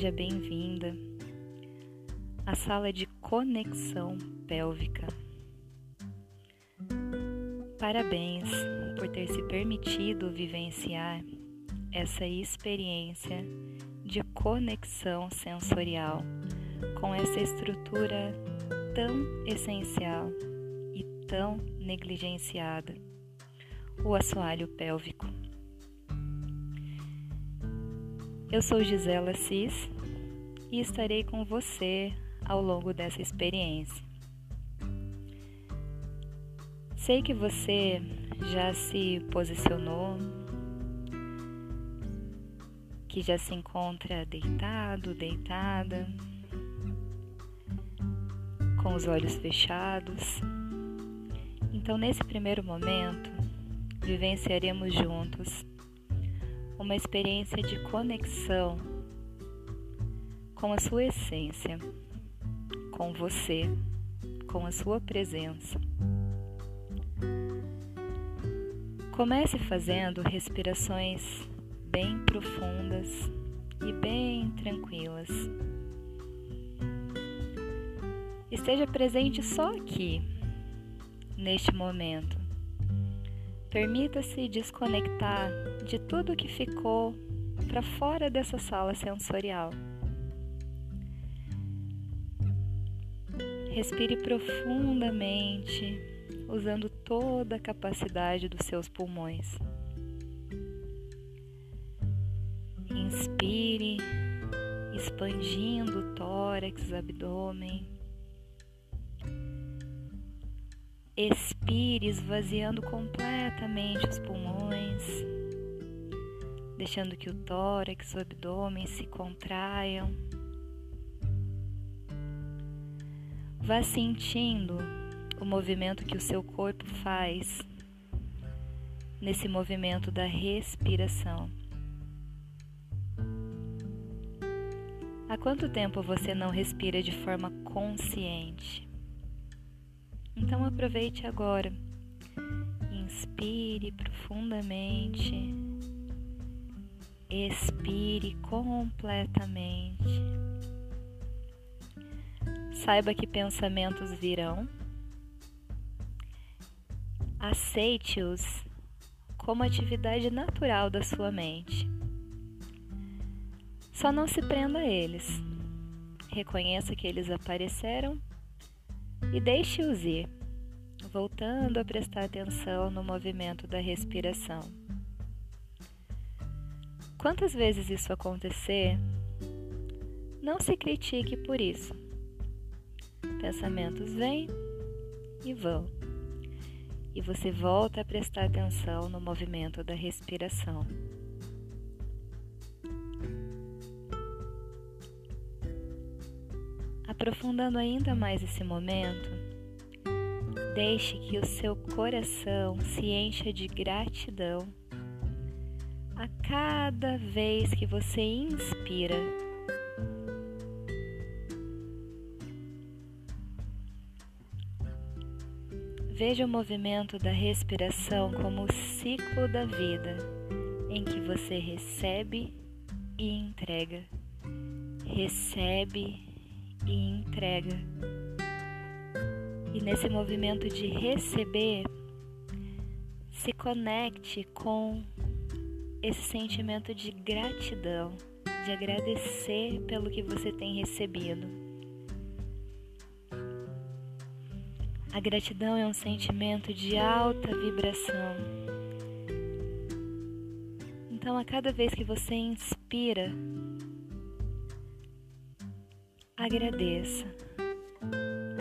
seja bem-vinda à sala de conexão pélvica. Parabéns por ter se permitido vivenciar essa experiência de conexão sensorial com essa estrutura tão essencial e tão negligenciada, o assoalho pélvico. Eu sou Gisela Cis e estarei com você ao longo dessa experiência. Sei que você já se posicionou, que já se encontra deitado, deitada, com os olhos fechados. Então, nesse primeiro momento, vivenciaremos juntos uma experiência de conexão com a sua essência, com você, com a sua presença. Comece fazendo respirações bem profundas e bem tranquilas. Esteja presente só aqui, neste momento. Permita-se desconectar de tudo que ficou para fora dessa sala sensorial. Respire profundamente, usando toda a capacidade dos seus pulmões. Inspire, expandindo o tórax, abdômen. Expire, esvaziando completamente os pulmões, deixando que o tórax, o abdômen se contraiam. Vá sentindo o movimento que o seu corpo faz nesse movimento da respiração. Há quanto tempo você não respira de forma consciente? Então aproveite agora. Inspire profundamente. Expire completamente. Saiba que pensamentos virão. Aceite-os como atividade natural da sua mente. Só não se prenda a eles. Reconheça que eles apareceram e deixe-os ir, voltando a prestar atenção no movimento da respiração. Quantas vezes isso acontecer, não se critique por isso. Pensamentos vêm e vão, e você volta a prestar atenção no movimento da respiração. Aprofundando ainda mais esse momento, deixe que o seu coração se encha de gratidão a cada vez que você inspira. Veja o movimento da respiração como o ciclo da vida, em que você recebe e entrega, recebe e entrega. E nesse movimento de receber, se conecte com esse sentimento de gratidão, de agradecer pelo que você tem recebido. A gratidão é um sentimento de alta vibração. Então, a cada vez que você inspira, Agradeça.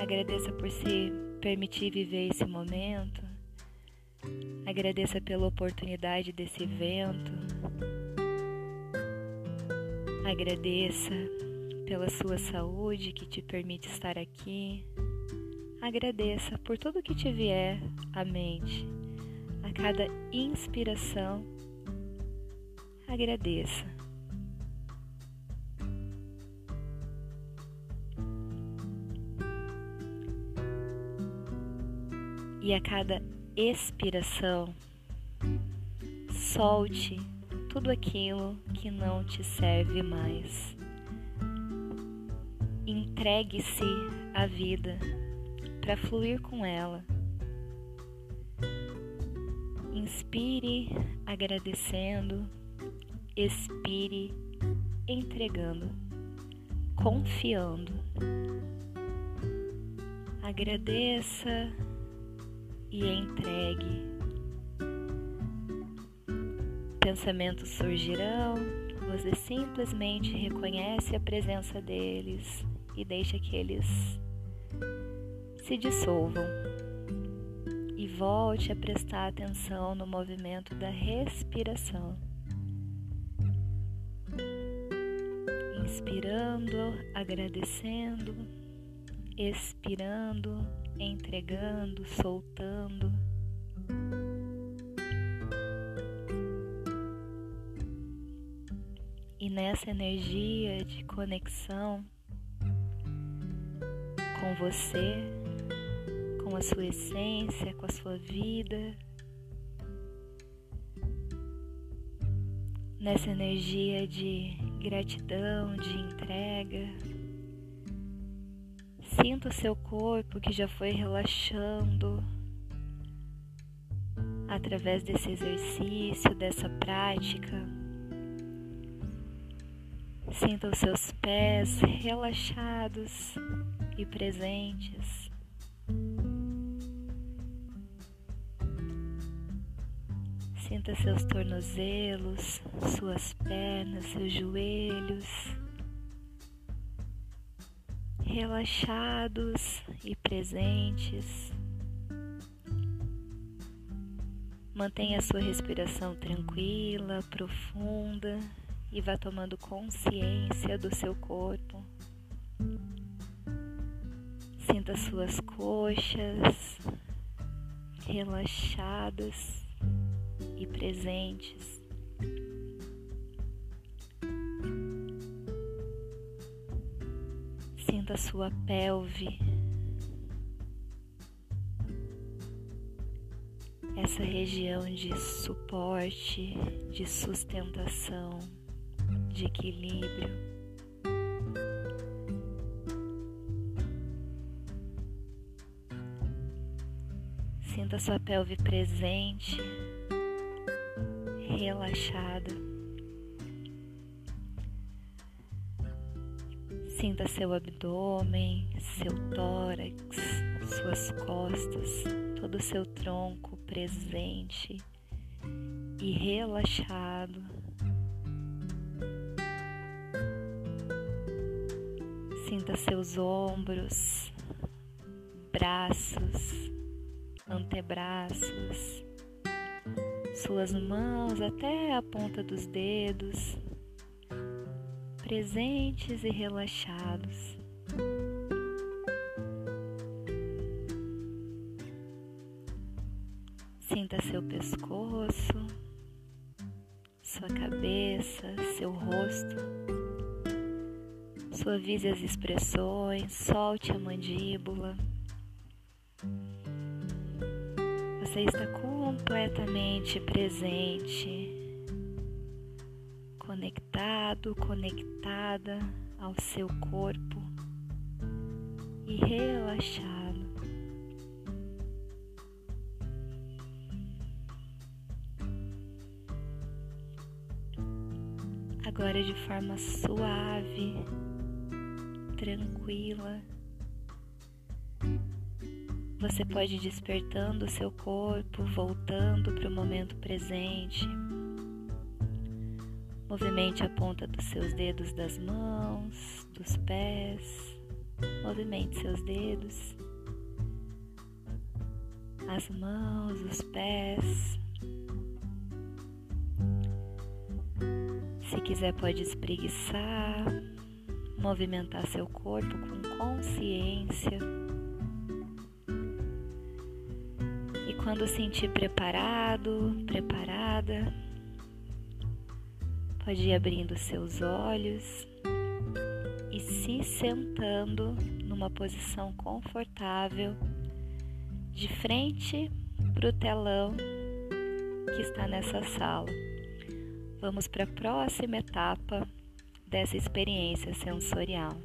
Agradeça por se permitir viver esse momento. Agradeça pela oportunidade desse evento. Agradeça pela sua saúde que te permite estar aqui. Agradeça por tudo que te vier à mente. A cada inspiração, agradeça. E a cada expiração, solte tudo aquilo que não te serve mais. Entregue-se à vida para fluir com ela. Inspire agradecendo, expire entregando, confiando. Agradeça e entregue. Pensamentos surgirão, você simplesmente reconhece a presença deles e deixa que eles se dissolvam. E volte a prestar atenção no movimento da respiração. Inspirando, agradecendo, expirando, entregando, soltando. E nessa energia de conexão com você, com a sua essência, com a sua vida, nessa energia de gratidão, de entrega. Sinta o seu corpo que já foi relaxando através desse exercício, dessa prática. Sinta os seus pés relaxados e presentes. Sinta seus tornozelos, suas pernas, seus joelhos relaxados e presentes. Mantenha a sua respiração tranquila, profunda e vá tomando consciência do seu corpo. Sinta suas coxas relaxadas e presentes. Sinta sua pelve, essa região de suporte, de sustentação, de equilíbrio. Sinta sua pelve presente, relaxada. Sinta seu abdômen, seu tórax, suas costas, todo o seu tronco presente e relaxado. Sinta seus ombros, braços, antebraços, suas mãos até a ponta dos dedos, presentes e relaxados. Sinta seu pescoço, sua cabeça, seu rosto. Suavize as expressões, solte a mandíbula. Você está completamente presente, conectado, conectada ao seu corpo e relaxado. Agora de forma suave, tranquila você pode ir despertando o seu corpo, voltando para o momento presente. Movimente a ponta dos seus dedos das mãos, dos pés. Movimente seus dedos, as mãos, os pés. Se quiser, pode espreguiçar, movimentar seu corpo com consciência. Quando sentir preparado, preparada, pode ir abrindo seus olhos e se sentando numa posição confortável de frente para o telão que está nessa sala. Vamos para a próxima etapa dessa experiência sensorial.